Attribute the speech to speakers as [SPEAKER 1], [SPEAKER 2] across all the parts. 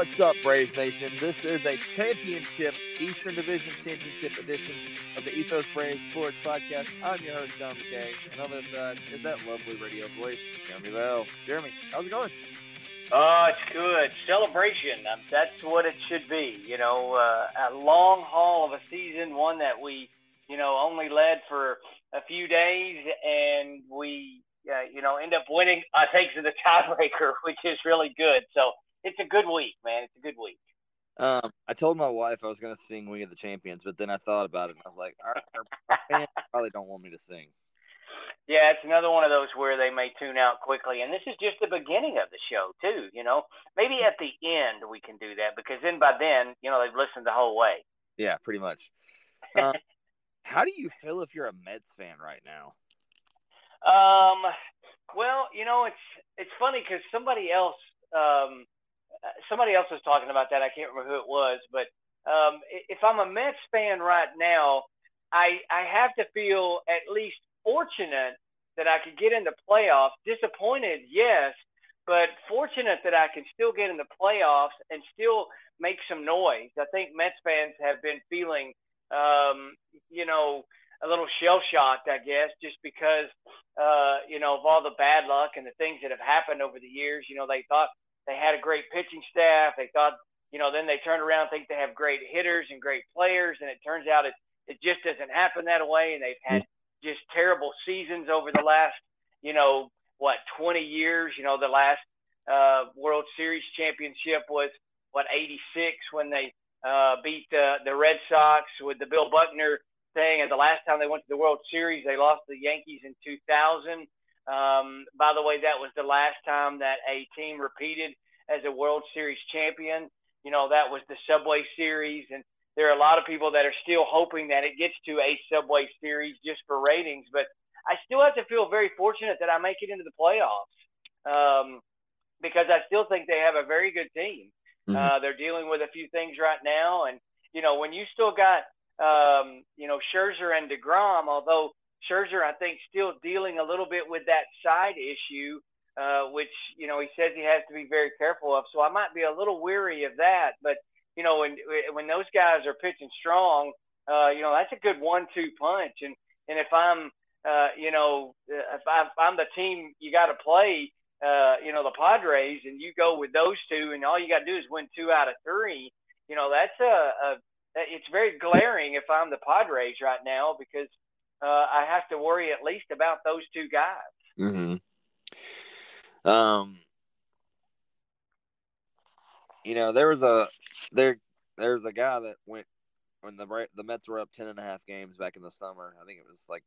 [SPEAKER 1] What's up, Braves Nation? This is a championship, Eastern Division Championship edition of the Ethos Braves Sports Podcast. I'm your host, John McKay, and on this side is that lovely radio voice, Jeremy Bell. Jeremy, how's it going?
[SPEAKER 2] Oh, it's good. Celebration. Um, that's what it should be. You know, uh, a long haul of a season, one that we, you know, only led for a few days, and we, uh, you know, end up winning, I think, to the tiebreaker, which is really good. So it's a good week, man. It's a good week.
[SPEAKER 1] Um, I told my wife I was going to sing "We Are the Champions," but then I thought about it and I was like, our, our fans probably don't want me to sing.
[SPEAKER 2] Yeah, it's another one of those where they may tune out quickly, and this is just the beginning of the show too. You know, maybe at the end we can do that because then by then, you know, they've listened the whole way.
[SPEAKER 1] Yeah, pretty much. Um, how do you feel if you're a Mets fan right now?
[SPEAKER 2] Um, well, you know, it's it's funny because somebody else um, somebody else was talking about that. I can't remember who it was, but um, if I'm a Mets fan right now, I I have to feel at least fortunate that I could get in the playoffs. Disappointed, yes, but fortunate that I can still get in the playoffs and still make some noise. I think Mets fans have been feeling, um, you know, a little shell shocked, I guess, just because, uh, you know, of all the bad luck and the things that have happened over the years. You know, they thought they had a great pitching staff. They thought, you know, then they turned around, think they have great hitters and great players, and it turns out it it just doesn't happen that way. And they've had just terrible seasons over the last, you know, what 20 years. You know, the last uh, World Series championship was what 86 when they uh, beat the the Red Sox with the Bill Buckner thing. And the last time they went to the World Series, they lost to the Yankees in 2000. Um, by the way, that was the last time that a team repeated as a World Series champion. You know, that was the Subway Series. And there are a lot of people that are still hoping that it gets to a Subway Series just for ratings. But I still have to feel very fortunate that I make it into the playoffs um, because I still think they have a very good team. Mm-hmm. Uh, they're dealing with a few things right now. And, you know, when you still got, um, you know, Scherzer and DeGrom, although Scherzer, I think, still dealing a little bit with that side issue, uh, which you know he says he has to be very careful of. So I might be a little weary of that. But you know, when when those guys are pitching strong, uh, you know that's a good one-two punch. And and if I'm uh, you know, if, I, if I'm the team you got to play, uh, you know, the Padres, and you go with those two, and all you got to do is win two out of three. You know, that's a, a it's very glaring if I'm the Padres right now because uh, I have to worry at least about those two guys.
[SPEAKER 1] Mm-hmm. Um, you know, there was a there there's a guy that went when the the Mets were up ten and a half games back in the summer. I think it was like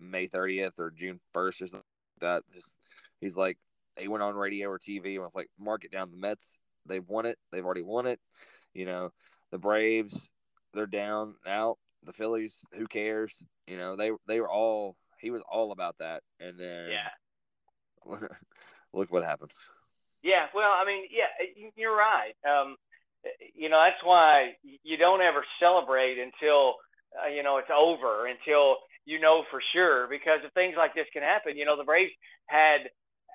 [SPEAKER 1] May 30th or June 1st or something like that. Just he's like he went on radio or TV and was like, "Mark it down. The Mets, they've won it. They've already won it. You know, the Braves, they're down out the Phillies, who cares? You know, they they were all he was all about that, and then
[SPEAKER 2] yeah,
[SPEAKER 1] look what happened.
[SPEAKER 2] Yeah, well, I mean, yeah, you're right. Um, you know, that's why you don't ever celebrate until uh, you know it's over, until you know for sure, because if things like this can happen, you know, the Braves had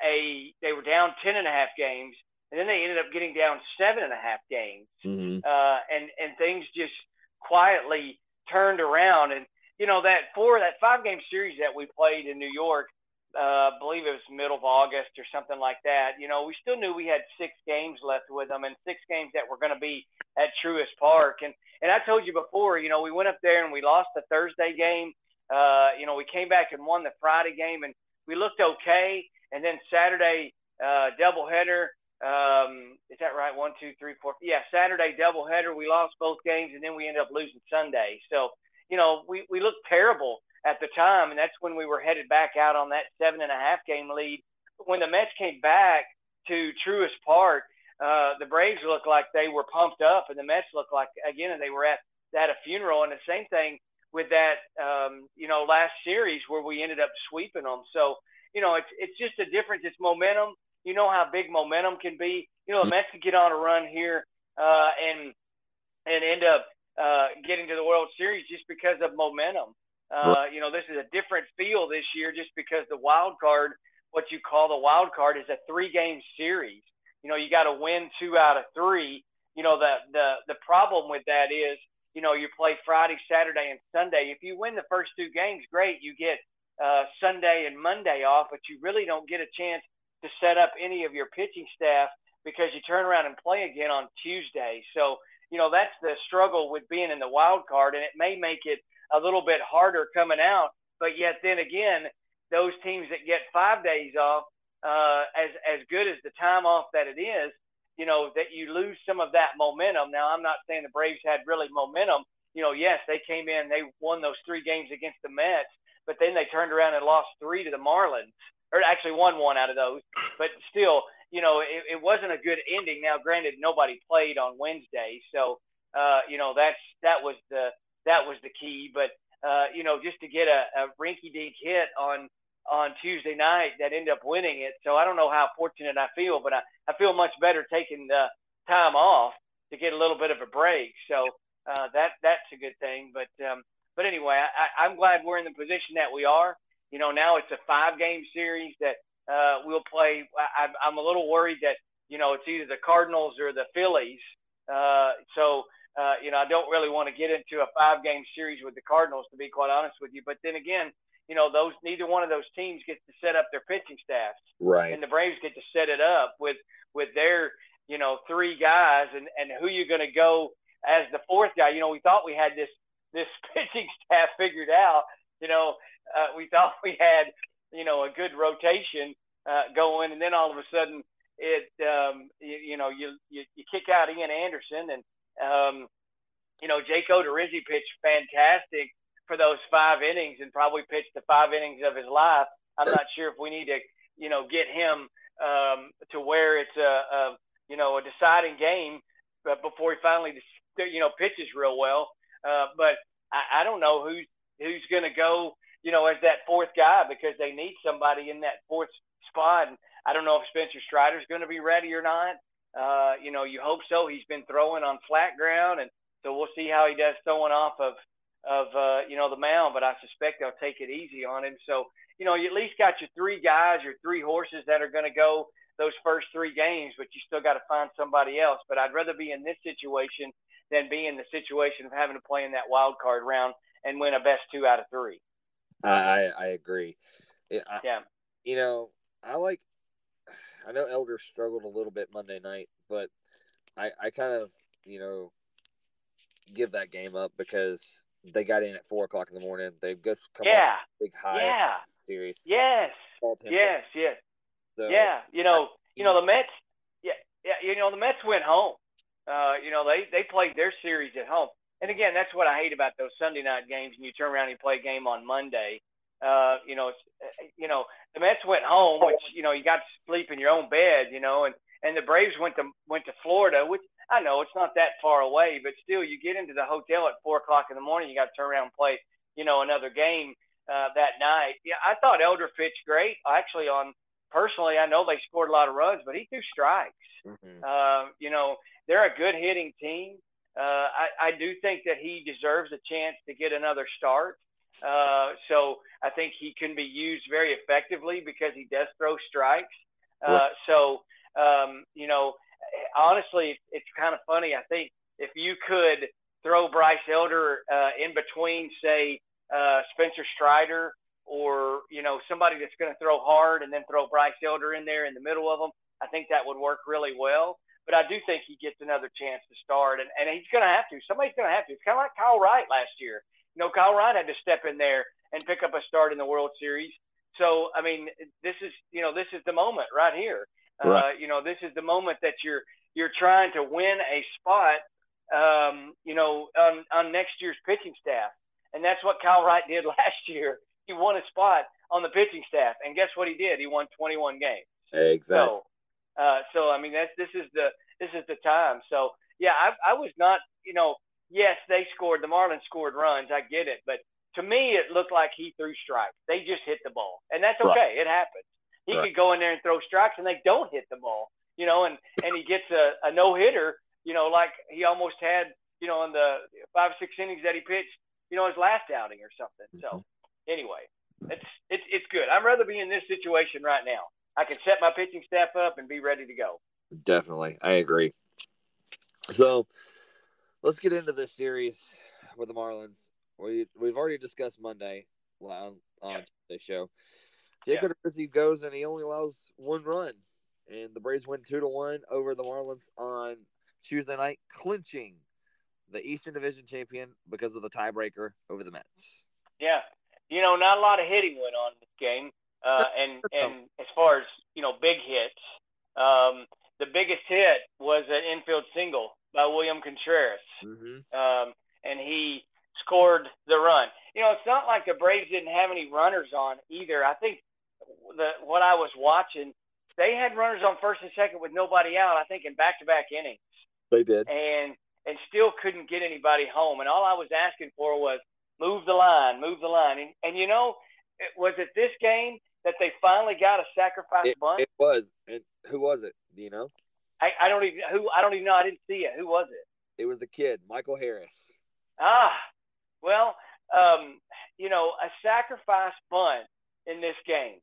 [SPEAKER 2] a they were down ten and a half games, and then they ended up getting down seven and a half games,
[SPEAKER 1] mm-hmm.
[SPEAKER 2] uh, and and things just quietly turned around. And, you know, that four, that five game series that we played in New York, uh, I believe it was middle of August or something like that. You know, we still knew we had six games left with them and six games that were going to be at Truist Park. And, and I told you before, you know, we went up there and we lost the Thursday game. Uh, you know, we came back and won the Friday game and we looked okay. And then Saturday, uh, doubleheader, um, is that right? One, two, three, four. Yeah, Saturday doubleheader. We lost both games, and then we ended up losing Sunday. So, you know, we, we looked terrible at the time, and that's when we were headed back out on that seven and a half game lead. When the Mets came back to Truist Park, uh, the Braves looked like they were pumped up, and the Mets looked like again they were at at a funeral. And the same thing with that, um, you know, last series where we ended up sweeping them. So, you know, it's it's just a difference. It's momentum you know how big momentum can be. You know, the Mets could get on a run here uh, and and end up uh, getting to the World Series just because of momentum. Uh, you know, this is a different feel this year just because the wild card, what you call the wild card, is a three game series. You know, you got to win two out of three. You know, the the the problem with that is, you know, you play Friday, Saturday, and Sunday. If you win the first two games, great. You get uh, Sunday and Monday off, but you really don't get a chance to set up any of your pitching staff because you turn around and play again on Tuesday. So, you know, that's the struggle with being in the wild card, and it may make it a little bit harder coming out. But yet, then again, those teams that get five days off, uh, as as good as the time off that it is, you know, that you lose some of that momentum. Now, I'm not saying the Braves had really momentum. You know, yes, they came in, they won those three games against the Mets, but then they turned around and lost three to the Marlins, or actually won one out of those. But still, you know, it, it wasn't a good ending. Now, granted, nobody played on Wednesday, so uh, you know that's that was the that was the key. But uh, you know, just to get a, a rinky-dink hit on on Tuesday night that ended up winning it. So I don't know how fortunate I feel, but I, I feel much better taking the time off to get a little bit of a break. So uh, that that's a good thing. But um, but anyway, I, I'm glad we're in the position that we are. You know, now it's a five game series that uh, we'll play. I, I'm a little worried that, you know, it's either the Cardinals or the Phillies. Uh, so, uh, you know, I don't really want to get into a five game series with the Cardinals, to be quite honest with you. But then again, you know, those neither one of those teams gets to set up their pitching staffs.
[SPEAKER 1] Right.
[SPEAKER 2] And the Braves get to set it up with with their, you know, three guys and, and who you're going to go as the fourth guy. You know, we thought we had this this pitching staff figured out. You know, uh, we thought we had you know a good rotation uh, going, and then all of a sudden it um, you, you know you, you you kick out Ian Anderson and um, you know Jake Odorizzi pitched fantastic for those five innings and probably pitched the five innings of his life. I'm not sure if we need to you know get him um, to where it's a, a you know a deciding game, but before he finally you know pitches real well. Uh, but I, I don't know who's who's going to go, you know, as that fourth guy because they need somebody in that fourth spot. And I don't know if Spencer Strider's going to be ready or not. Uh, you know, you hope so. He's been throwing on flat ground, and so we'll see how he does throwing off of of uh, you know the mound. But I suspect they'll take it easy on him. So you know, you at least got your three guys, your three horses that are going to go those first three games, but you still got to find somebody else. But I'd rather be in this situation than be in the situation of having to play in that wild card round and win a best two out of three.
[SPEAKER 1] I I agree.
[SPEAKER 2] I, yeah.
[SPEAKER 1] You know, I like. I know Elder struggled a little bit Monday night, but I I kind of you know give that game up because they got in at four o'clock in the morning. They've just come
[SPEAKER 2] yeah.
[SPEAKER 1] big high
[SPEAKER 2] yeah.
[SPEAKER 1] series.
[SPEAKER 2] Yes. Yes. Yes. So, yeah. You know. You know the Mets. Yeah. Yeah. You know the Mets went home. Uh, you know, they they played their series at home. And again, that's what I hate about those Sunday night games. And you turn around and you play a game on Monday. Uh, you know, it's, uh, you know, the Mets went home, which you know you got to sleep in your own bed. You know, and and the Braves went to went to Florida, which I know it's not that far away, but still, you get into the hotel at four o'clock in the morning. You got to turn around and play, you know, another game uh, that night. Yeah, I thought Elder pitched great. Actually, on personally, I know they scored a lot of runs, but he threw strikes. Mm-hmm. Uh, you know, they're a good hitting team. Uh, I, I do think that he deserves a chance to get another start. Uh, so I think he can be used very effectively because he does throw strikes. Uh, so, um, you know, honestly, it's kind of funny. I think if you could throw Bryce Elder uh, in between, say, uh, Spencer Strider or, you know, somebody that's going to throw hard and then throw Bryce Elder in there in the middle of them, I think that would work really well but I do think he gets another chance to start, and, and he's going to have to. Somebody's going to have to. It's kind of like Kyle Wright last year. You know, Kyle Wright had to step in there and pick up a start in the World Series. So, I mean, this is you know this is the moment right here. Uh, right. Uh, you know, this is the moment that you're you're trying to win a spot. Um, you know, on, on next year's pitching staff, and that's what Kyle Wright did last year. He won a spot on the pitching staff, and guess what he did? He won 21 games.
[SPEAKER 1] Exactly.
[SPEAKER 2] So, uh, so I mean, that's this is the this is the time. So yeah, I, I was not, you know, yes, they scored. The Marlins scored runs. I get it, but to me, it looked like he threw strikes. They just hit the ball, and that's okay. Right. It happens. He right. could go in there and throw strikes, and they don't hit the ball, you know, and and he gets a, a no hitter, you know, like he almost had, you know, in the five six innings that he pitched, you know, his last outing or something. So mm-hmm. anyway, it's it's it's good. I'd rather be in this situation right now. I can set my pitching staff up and be ready to go.
[SPEAKER 1] Definitely, I agree. So let's get into this series with the Marlins. We we've already discussed Monday on on yeah. show. Jacob yeah. goes and he only allows one run, and the Braves win two to one over the Marlins on Tuesday night, clinching the Eastern Division champion because of the tiebreaker over the Mets.
[SPEAKER 2] Yeah, you know, not a lot of hitting went on in this game, uh, and and as far as you know, big hits, um, the biggest hit was an infield single by William Contreras, mm-hmm. um, and he scored the run. You know, it's not like the Braves didn't have any runners on either. I think the what I was watching, they had runners on first and second with nobody out. I think in back-to-back innings.
[SPEAKER 1] They did,
[SPEAKER 2] and and still couldn't get anybody home. And all I was asking for was move the line, move the line. And, and you know, was it this game that they finally got a sacrifice
[SPEAKER 1] it,
[SPEAKER 2] bunt?
[SPEAKER 1] It was. And who was it? Do you know?
[SPEAKER 2] I, I don't even who I don't even know. I didn't see it. Who was it?
[SPEAKER 1] It was the kid, Michael Harris.
[SPEAKER 2] Ah, well, um, you know, a sacrifice bunt in this game.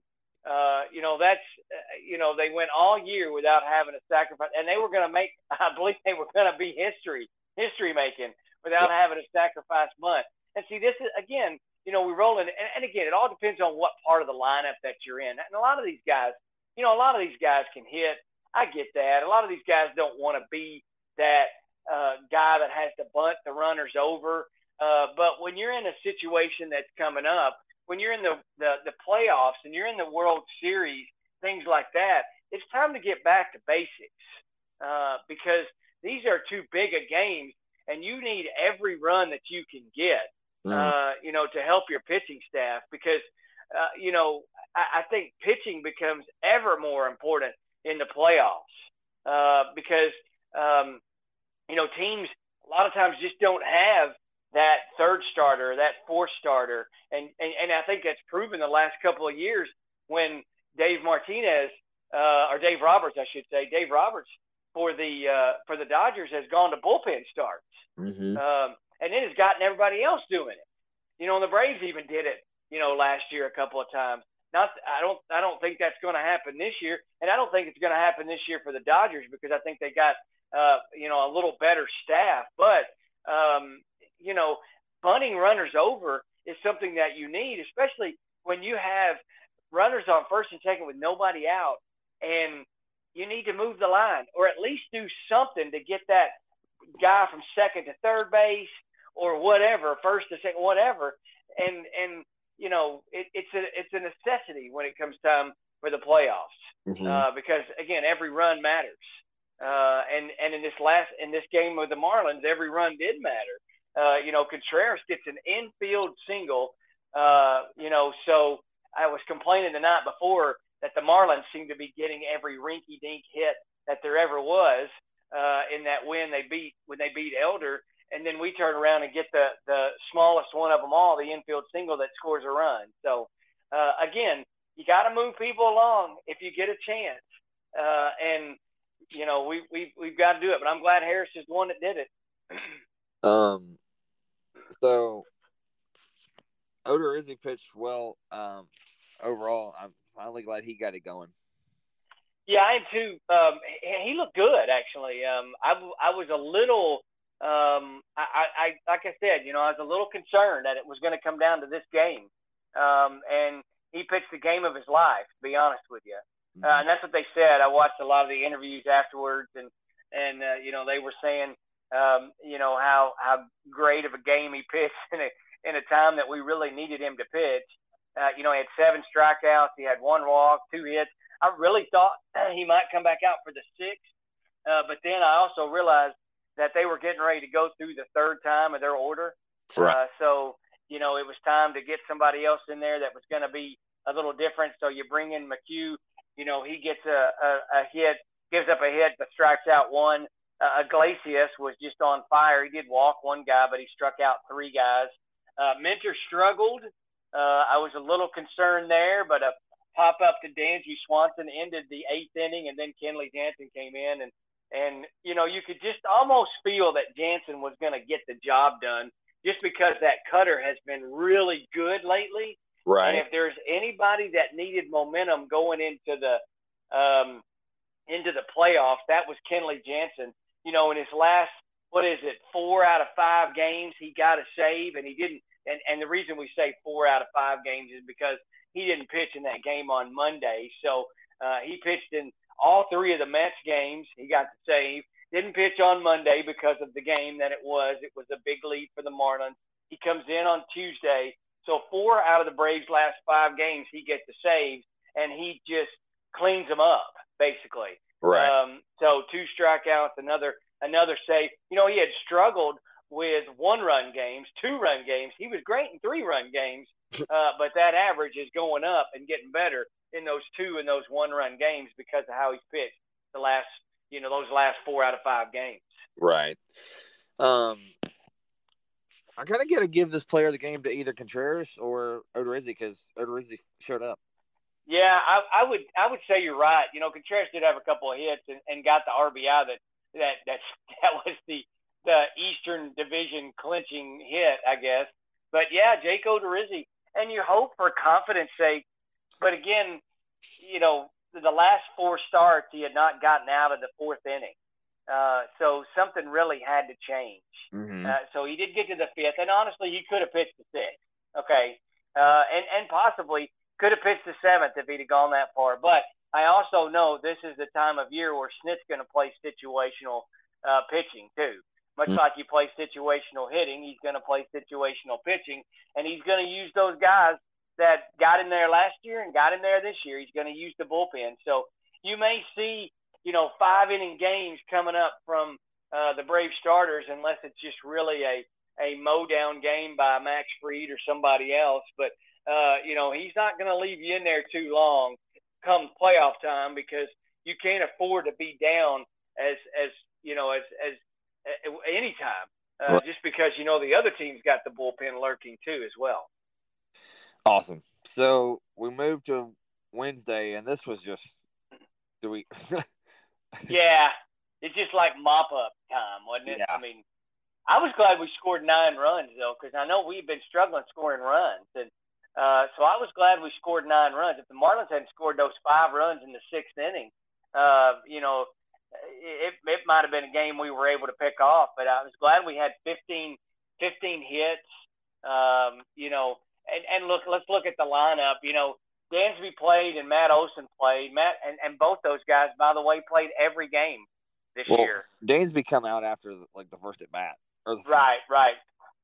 [SPEAKER 2] Uh, you know, that's uh, you know they went all year without having a sacrifice, and they were going to make. I believe they were going to be history, history making without yeah. having a sacrifice bunt. And see, this is again, you know, we roll in, and, and again, it all depends on what part of the lineup that you're in. And a lot of these guys, you know, a lot of these guys can hit. I get that. A lot of these guys don't want to be that uh, guy that has to bunt the runners over. Uh, but when you're in a situation that's coming up, when you're in the, the, the playoffs and you're in the World Series, things like that, it's time to get back to basics uh, because these are too big a games and you need every run that you can get, mm. uh, you know, to help your pitching staff because, uh, you know, I, I, think pitching becomes ever more important in the playoffs uh, because, um, you know, teams a lot of times just don't have that third starter, that fourth starter. And, and, and I think that's proven the last couple of years when Dave Martinez, uh, or Dave Roberts, I should say, Dave Roberts for the, uh, for the Dodgers has gone to bullpen starts. Mm-hmm. Um, and then has gotten everybody else doing it. You know, and the Braves even did it, you know, last year a couple of times. Not, I don't, I don't think that's going to happen this year, and I don't think it's going to happen this year for the Dodgers because I think they got, uh, you know, a little better staff. But, um, you know, bunting runners over is something that you need, especially when you have runners on first and second with nobody out, and you need to move the line or at least do something to get that guy from second to third base or whatever, first to second, whatever. And and you know, it, it's a it's a necessity when it comes time for the playoffs mm-hmm. uh, because again, every run matters. Uh, and and in this last in this game with the Marlins, every run did matter. Uh, you know, Contreras gets an infield single. Uh, you know, so I was complaining the night before that the Marlins seemed to be getting every rinky-dink hit that there ever was uh, in that win they beat when they beat Elder, and then we turn around and get the the smallest one of them all, the infield single that scores a run. So uh, again, you got to move people along if you get a chance, uh, and you know we we we've got to do it. But I'm glad Harris is the one that did it.
[SPEAKER 1] um. So Odorizzi pitched well. Um. Overall, I'm finally glad he got it going.
[SPEAKER 2] Yeah, I am too. Um, he looked good actually. Um, I, I was a little, um, I, I, like I said, you know, I was a little concerned that it was going to come down to this game. Um, and he pitched the game of his life. To be honest with you, mm-hmm. uh, and that's what they said. I watched a lot of the interviews afterwards, and and uh, you know they were saying, um, you know how how great of a game he pitched in a in a time that we really needed him to pitch. Uh, you know, he had seven strikeouts, he had one walk, two hits. I really thought he might come back out for the sixth, uh, but then I also realized that they were getting ready to go through the third time of their order. Right. Uh, so you know it was time to get somebody else in there that was going to be a little different. So you bring in McHugh. You know he gets a, a, a hit, gives up a hit, but strikes out one. Uh, Iglesias was just on fire. He did walk one guy, but he struck out three guys. Uh, Minter struggled. Uh, I was a little concerned there, but a pop up to Dansby Swanson ended the eighth inning, and then Kenley Jansen came in, and and you know you could just almost feel that Jansen was going to get the job done just because that cutter has been really good lately.
[SPEAKER 1] Right.
[SPEAKER 2] And if there's anybody that needed momentum going into the um, into the playoffs. That was Kenley Jansen. You know, in his last what is it, four out of five games, he got a save, and he didn't. And and the reason we say four out of five games is because he didn't pitch in that game on Monday. So uh, he pitched in all three of the Mets games. He got the save. Didn't pitch on Monday because of the game that it was. It was a big lead for the Marlins. He comes in on Tuesday. So four out of the Braves' last five games, he gets the saves, and he just cleans them up basically.
[SPEAKER 1] Right.
[SPEAKER 2] Um, so two strikeouts, another another save. You know, he had struggled with one run games, two run games. He was great in three run games, uh, but that average is going up and getting better in those two and those one run games because of how he's pitched the last, you know, those last four out of five games.
[SPEAKER 1] Right. Um, I kind of got to give this player the game to either Contreras or Odorizzi because Odorizzi showed up.
[SPEAKER 2] Yeah, I, I, would I would say you're right. You know, Contreras did have a couple of hits and, and got the RBI that that that that was the the Eastern Division clinching hit, I guess. But yeah, Jake Odorizzi, and you hope for confidence sake. But again, you know, the last four starts he had not gotten out of the fourth inning. Uh, so something really had to change.
[SPEAKER 1] Mm-hmm.
[SPEAKER 2] Uh, so he did get to the fifth, and honestly, he could have pitched the sixth. Okay, uh, and and possibly could have pitched the seventh if he'd have gone that far. But I also know this is the time of year where Snit's going to play situational uh, pitching too. Much mm-hmm. like you play situational hitting, he's going to play situational pitching, and he's going to use those guys that got in there last year and got in there this year. He's going to use the bullpen. So you may see you know, five inning games coming up from uh, the Brave starters, unless it's just really a a mow down game by Max Fried or somebody else. But uh, you know, he's not going to leave you in there too long come playoff time because you can't afford to be down as as you know as as, as any time. Uh, just because you know the other team's got the bullpen lurking too as well.
[SPEAKER 1] Awesome. So we moved to Wednesday, and this was just do we
[SPEAKER 2] yeah, it's just like mop up time, wasn't it?
[SPEAKER 1] Yeah.
[SPEAKER 2] I mean, I was glad we scored nine runs though, because I know we've been struggling scoring runs, and uh, so I was glad we scored nine runs. If the Marlins hadn't scored those five runs in the sixth inning, uh, you know, it, it might have been a game we were able to pick off. But I was glad we had 15, 15 hits. Um, you know, and, and look, let's look at the lineup. You know, Dansby played and Matt Olson played. Matt and, and both those guys, by the way, played every game this
[SPEAKER 1] well,
[SPEAKER 2] year.
[SPEAKER 1] Dansby come out after like the first at bat. Or the
[SPEAKER 2] right, right,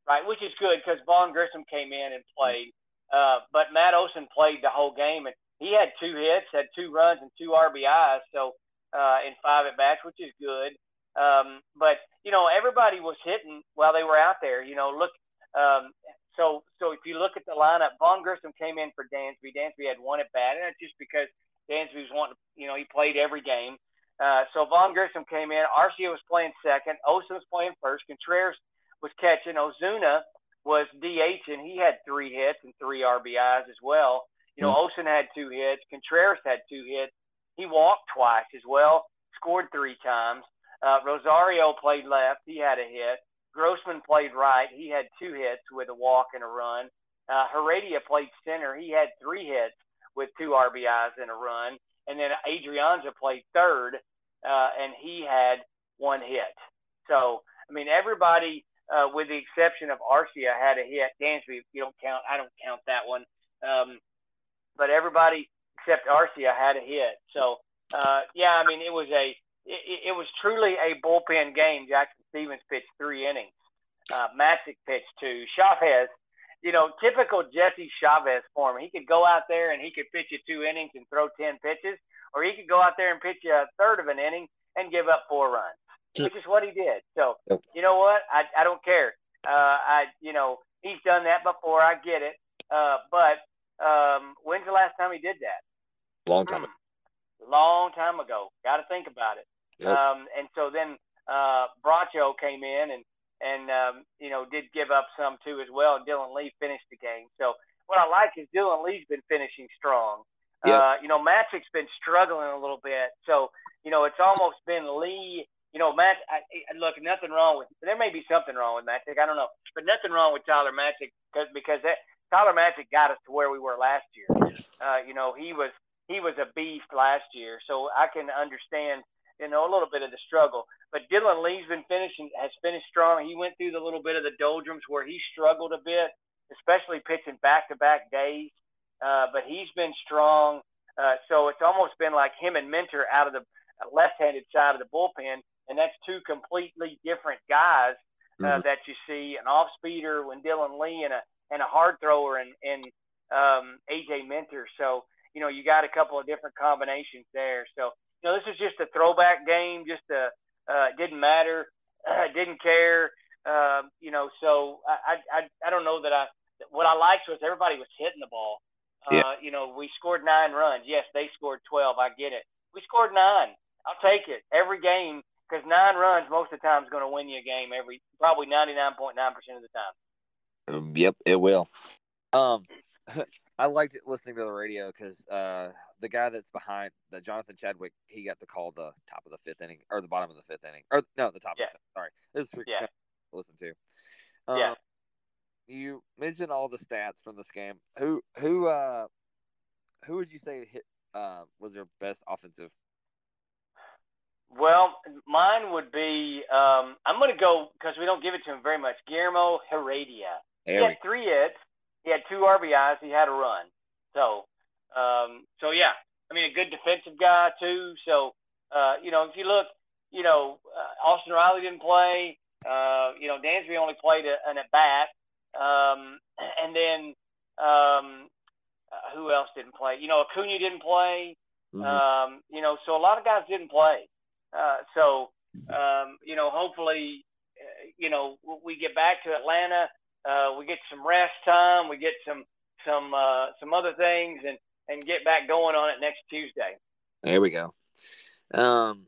[SPEAKER 2] right, which is good because Vaughn Grissom came in and played. Uh, but Matt Olson played the whole game, and he had two hits, had two runs, and two RBIs. So uh, in five at bats, which is good. Um, but you know, everybody was hitting while they were out there. You know, look, um, so, so if you look at the lineup, Vaughn Grissom came in for Dansby. Dansby had one at bat, and that's just because Dansby was wanting, you know, he played every game. Uh, so Vaughn Grissom came in. Arcia was playing second. Olson was playing first. Contreras was catching. Ozuna was DH, and he had three hits and three RBIs as well. You know, mm-hmm. Olson had two hits. Contreras had two hits. He walked twice as well, scored three times. Uh, Rosario played left. He had a hit. Grossman played right. He had two hits with a walk and a run. Uh, Heredia played center. He had three hits with two RBIs and a run. And then Adrianza played third, uh, and he had one hit. So, I mean, everybody, uh, with the exception of Arcia, had a hit. Dansby, you don't count. I don't count that one. Um, but everybody except Arcia had a hit. So, uh, yeah, I mean, it was a it, it was truly a bullpen game. Jackson Stephens pitched three innings. Uh, pitched two. Chavez, you know, typical Jesse Chavez form. He could go out there and he could pitch you two innings and throw 10 pitches, or he could go out there and pitch you a third of an inning and give up four runs, which is what he did. So, you know what? I, I don't care. Uh, I, you know, he's done that before. I get it. Uh, but um, when's the last time he did that?
[SPEAKER 1] Long time.
[SPEAKER 2] Hmm. Long time ago. Got to think about it.
[SPEAKER 1] Yep.
[SPEAKER 2] Um, and so then uh, Bracho came in and and um, you know did give up some too as well. And Dylan Lee finished the game. So what I like is Dylan Lee's been finishing strong.
[SPEAKER 1] Yep.
[SPEAKER 2] Uh, you know, Matzek's been struggling a little bit. So you know, it's almost been Lee. You know, Matt. I, look, nothing wrong with. There may be something wrong with Matzek. I don't know, but nothing wrong with Tyler Matzek because because that Tyler Matzek got us to where we were last year. Uh, you know, he was he was a beast last year, so I can understand you know a little bit of the struggle. But Dylan Lee's been finishing has finished strong. He went through the little bit of the doldrums where he struggled a bit, especially pitching back to back days. Uh, but he's been strong. Uh, so it's almost been like him and Minter out of the left-handed side of the bullpen, and that's two completely different guys uh, mm-hmm. that you see an off-speeder when Dylan Lee and a and a hard thrower and and um, AJ Minter. So you know you got a couple of different combinations there. So you know this is just a throwback game. Just a uh, didn't matter, didn't care. Um, you know, so I, I I don't know that I what I liked was everybody was hitting the ball. Uh, yeah. You know, we scored nine runs. Yes, they scored twelve. I get it. We scored nine. I'll take it every game because nine runs most of the time is going to win you a game every probably ninety nine point nine percent of the time.
[SPEAKER 1] Um, yep, it will. Um, I liked listening to the radio because uh, the guy that's behind the Jonathan Chadwick, he got the call the top of the fifth inning or the bottom of the fifth inning or no, the top yeah. of the fifth. Sorry, this is yeah. listen to. Um, yeah you mentioned all the stats from this game. Who who uh who would you say hit uh was their best offensive?
[SPEAKER 2] Well, mine would be um I'm going to go because we don't give it to him very much. Guillermo Heredia. There he had three hits. He had two RBIs. He had a run. So um so yeah, I mean a good defensive guy too. So uh you know if you look, you know uh, Austin Riley didn't play. Uh, you know, Dansby only played a, an at bat. Um, and then um, uh, who else didn't play? You know, Acuna didn't play. Mm-hmm. Um, you know, so a lot of guys didn't play. Uh, so um, you know, hopefully, uh, you know, we get back to Atlanta. Uh, we get some rest time. We get some some uh, some other things, and and get back going on it next Tuesday.
[SPEAKER 1] There we go. Um,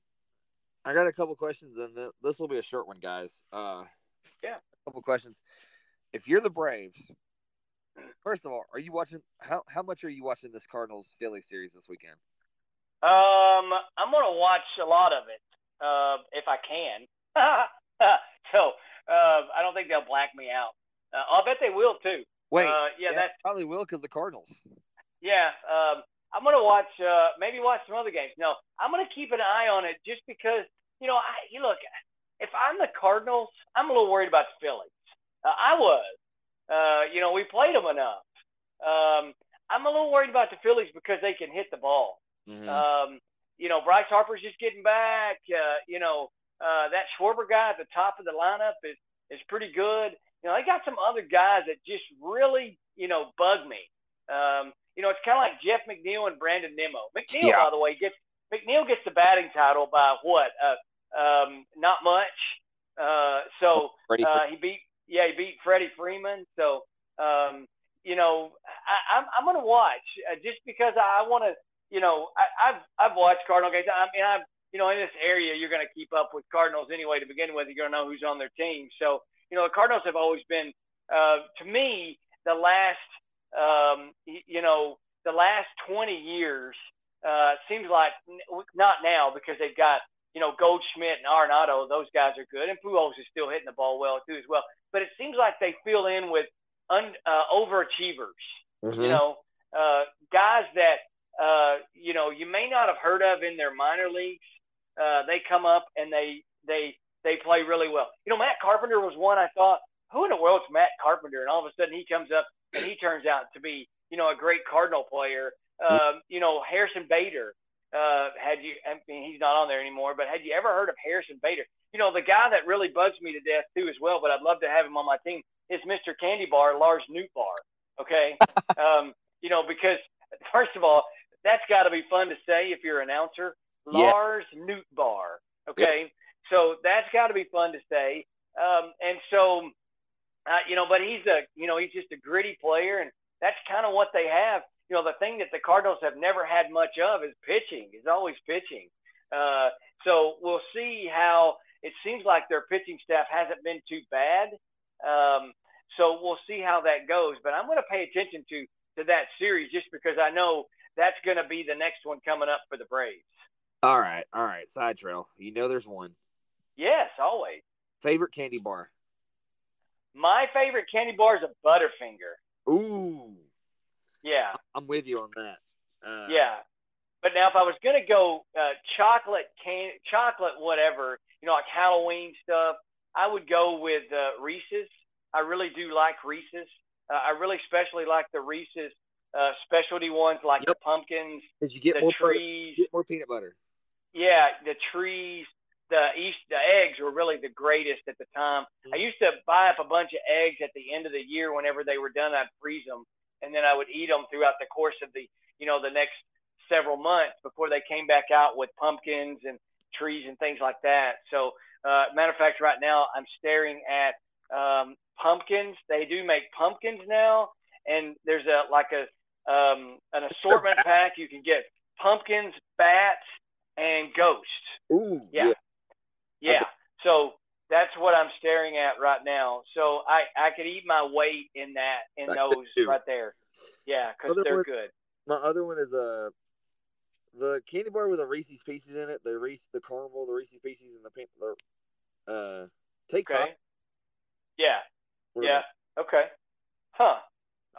[SPEAKER 1] I got a couple questions, and this will be a short one, guys. Uh,
[SPEAKER 2] yeah,
[SPEAKER 1] a couple questions if you're the Braves, first of all, are you watching? How how much are you watching this Cardinals Philly series this weekend?
[SPEAKER 2] Um, I'm gonna watch a lot of it uh, if I can. so uh, I don't think they'll black me out. Uh, I'll bet they will too.
[SPEAKER 1] Wait,
[SPEAKER 2] uh, yeah,
[SPEAKER 1] yeah, that probably will because the Cardinals.
[SPEAKER 2] Yeah, um, I'm gonna watch. Uh, maybe watch some other games. No, I'm gonna keep an eye on it just because you know. I, you look, if I'm the Cardinals, I'm a little worried about the Phillies. Uh, I was. Uh, you know, we played them enough. Um, I'm a little worried about the Phillies because they can hit the ball. Mm-hmm. Um, you know, Bryce Harper's just getting back. Uh, you know, uh, that Schwarber guy at the top of the lineup is is pretty good. You know, they got some other guys that just really, you know, bug me. Um, you know, it's kind of like Jeff McNeil and Brandon Nimmo. McNeil, yeah. by the way, gets McNeil gets the batting title by what? Uh, um, not much. Uh, so uh, he beat yeah, he beat Freddie Freeman. So, um, you know, I, I'm I'm gonna watch uh, just because I, I want to. You know, I, I've I've watched Cardinal games. I mean, I've you know in this area you're gonna keep up with Cardinals anyway to begin with. You're gonna know who's on their team. So, you know, the Cardinals have always been, uh, to me, the last, um, you know, the last 20 years uh, seems like not now because they've got you know, Goldschmidt and Arenado, those guys are good, and Pujols is still hitting the ball well too as well but it seems like they fill in with un, uh, overachievers. Mm-hmm. You know, uh, guys that uh, you know you may not have heard of in their minor leagues. Uh, they come up and they they they play really well. You know, Matt Carpenter was one I thought, who in the world's Matt Carpenter? And all of a sudden he comes up and he turns out to be you know a great Cardinal player. Um, you know, Harrison Bader. Uh, had you, I mean, he's not on there anymore, but had you ever heard of Harrison Bader? you know, the guy that really bugs me to death too as well, but I'd love to have him on my team is Mr. Candy Bar, Lars Nootbaar. Okay. um, you know, because first of all, that's got to be fun to say if you're an announcer. Lars yeah. Nootbaar. Okay. Yep. So that's got to be fun to say. Um, and so, uh, you know, but he's a, you know, he's just a gritty player, and that's kind of what they have. You know, the thing that the Cardinals have never had much of is pitching. Is always pitching. Uh, so we'll see how it seems like their pitching staff hasn't been too bad. Um, so we'll see how that goes. But I'm going to pay attention to to that series just because I know that's going to be the next one coming up for the Braves.
[SPEAKER 1] All right, all right. Side trail. You know, there's one.
[SPEAKER 2] Yes, always.
[SPEAKER 1] Favorite candy bar.
[SPEAKER 2] My favorite candy bar is a Butterfinger.
[SPEAKER 1] Ooh.
[SPEAKER 2] Yeah.
[SPEAKER 1] I'm with you on that. Uh,
[SPEAKER 2] yeah. but now if I was gonna go uh, chocolate can chocolate whatever, you know, like Halloween stuff, I would go with uh, Reese's. I really do like Reese's. Uh, I really especially like the Reese's uh, specialty ones like yep. the pumpkins,
[SPEAKER 1] Did you get
[SPEAKER 2] the
[SPEAKER 1] more
[SPEAKER 2] trees,
[SPEAKER 1] get more peanut butter.
[SPEAKER 2] Yeah, the trees, the east, the eggs were really the greatest at the time. Mm-hmm. I used to buy up a bunch of eggs at the end of the year. Whenever they were done, I'd freeze them, and then I would eat them throughout the course of the, you know, the next several months before they came back out with pumpkins and trees and things like that. So, uh, matter of fact, right now I'm staring at um, pumpkins. They do make pumpkins now, and there's a like a um, an assortment pack. You can get pumpkins, bats, and ghosts.
[SPEAKER 1] Ooh,
[SPEAKER 2] yeah, yeah. Yeah. Okay. So that's what I'm staring at right now. So I I could eat my weight in that in those right there. Yeah, because they're
[SPEAKER 1] one,
[SPEAKER 2] good.
[SPEAKER 1] My other one is a uh, the candy bar with the Reese's Pieces in it. The Reese, the caramel, the Reese's Pieces, and the pink. The, uh, take
[SPEAKER 2] okay.
[SPEAKER 1] five.
[SPEAKER 2] Yeah. What yeah. Okay. Huh.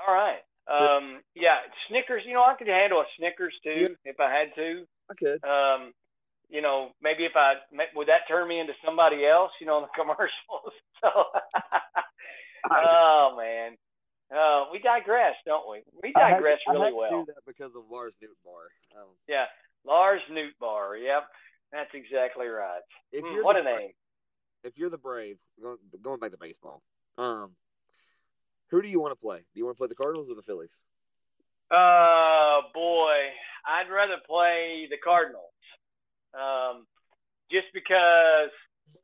[SPEAKER 2] All right. Um, yeah, Snickers. You know, I could handle a Snickers too yeah. if I had to.
[SPEAKER 1] I could.
[SPEAKER 2] Um, you know, maybe if I would that turn me into somebody else. You know, in the commercials. So. oh man. Uh, we digress, don't we? We digress really
[SPEAKER 1] I
[SPEAKER 2] well.
[SPEAKER 1] do that because of Lars Nootbaar. Um,
[SPEAKER 2] yeah, Lars Nootbaar. Yep, that's exactly right.
[SPEAKER 1] If
[SPEAKER 2] mm,
[SPEAKER 1] you're
[SPEAKER 2] what a name!
[SPEAKER 1] If you're the Braves, going, going back to baseball, um, who do you want to play? Do you want to play the Cardinals or the Phillies?
[SPEAKER 2] Uh, boy, I'd rather play the Cardinals. Um, just because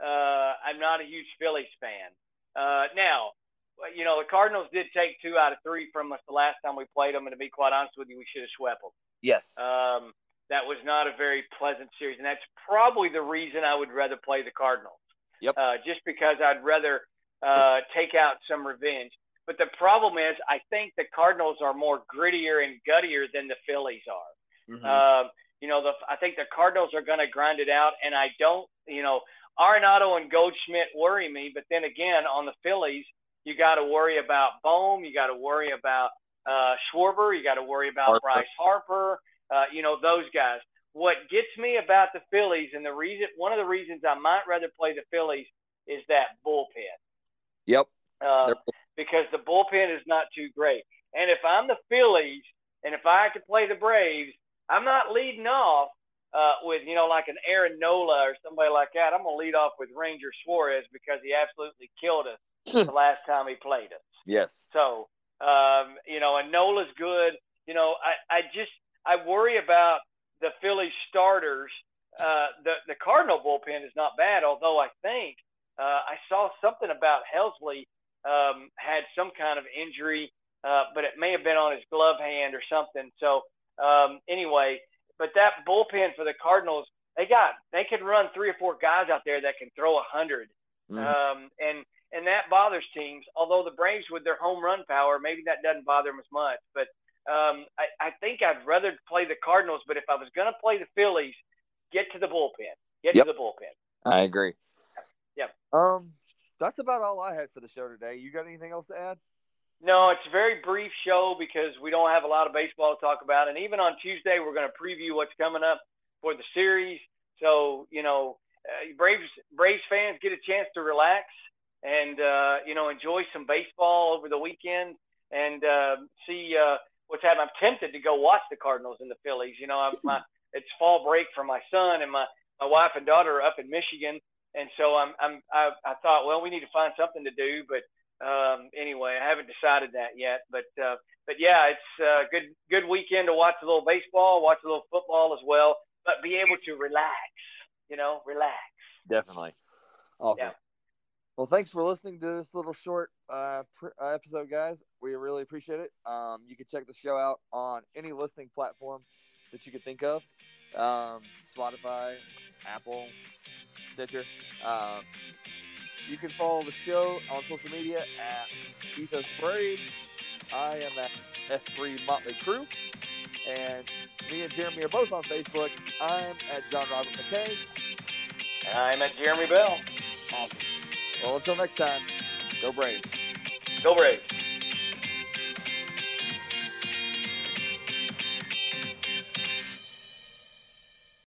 [SPEAKER 2] uh, I'm not a huge Phillies fan. Uh, now, you know, the Cardinals did take two out of three from us the last time we played them, and to be quite honest with you, we should have swept them.
[SPEAKER 1] Yes.
[SPEAKER 2] Um, that was not a very pleasant series, and that's probably the reason I would rather play the Cardinals.
[SPEAKER 1] Yep.
[SPEAKER 2] Uh, just because I'd rather uh, take out some revenge. But the problem is, I think the Cardinals are more grittier and guttier than the Phillies are.
[SPEAKER 1] Mm-hmm.
[SPEAKER 2] Uh, you know, the, I think the Cardinals are going to grind it out, and I don't, you know, Arenado and Goldschmidt worry me. But then again, on the Phillies, you got to worry about Bohm. You got to worry about uh, Schwarber. You got to worry about Harper. Bryce Harper. Uh, you know those guys. What gets me about the Phillies, and the reason, one of the reasons I might rather play the Phillies is that bullpen.
[SPEAKER 1] Yep.
[SPEAKER 2] Uh, because the bullpen is not too great. And if I'm the Phillies, and if I could play the Braves, I'm not leading off uh, with you know like an Aaron Nola or somebody like that. I'm gonna lead off with Ranger Suarez because he absolutely killed us the last time he played us.
[SPEAKER 1] Yes.
[SPEAKER 2] So, um, you know, and Nola's good. You know, I, I just I worry about the Philly starters. Uh, the the Cardinal bullpen is not bad, although I think uh, I saw something about Helsley um, had some kind of injury, uh, but it may have been on his glove hand or something. So um, anyway, but that bullpen for the Cardinals, they got they can run three or four guys out there that can throw a 100 mm-hmm. um, and and that bothers teams. Although the Braves, with their home run power, maybe that doesn't bother them as much. But um, I, I think I'd rather play the Cardinals. But if I was going to play the Phillies, get to the bullpen. Get
[SPEAKER 1] yep.
[SPEAKER 2] to the bullpen.
[SPEAKER 1] I agree.
[SPEAKER 2] Yeah.
[SPEAKER 1] Um, that's about all I had for the show today. You got anything else to add?
[SPEAKER 2] No, it's a very brief show because we don't have a lot of baseball to talk about. And even on Tuesday, we're going to preview what's coming up for the series. So, you know, uh, Braves Braves fans get a chance to relax and uh, you know enjoy some baseball over the weekend and uh, see uh, what's happening. I'm tempted to go watch the Cardinals and the Phillies. You know, I'm, my it's fall break for my son and my my wife and daughter are up in Michigan, and so I'm I'm I, I thought well we need to find something to do, but um, anyway I haven't decided that yet. But uh, but yeah, it's a good good weekend to watch a little baseball, watch a little football as well, but be able to relax. You know, relax.
[SPEAKER 1] Definitely. Awesome.
[SPEAKER 2] Yeah.
[SPEAKER 1] Well, thanks for listening to this little short uh, pr- uh, episode, guys. We really appreciate it. Um, you can check the show out on any listening platform that you could think of um, Spotify, Apple, Stitcher. Um, you can follow the show on social media at Ethos Braves. I am at S3 Motley Crew. And me and Jeremy are both on Facebook. I'm at John Robert McKay.
[SPEAKER 2] And I'm at Jeremy Bell.
[SPEAKER 1] Awesome. Well, until next time, go Braves.
[SPEAKER 2] Go Braves.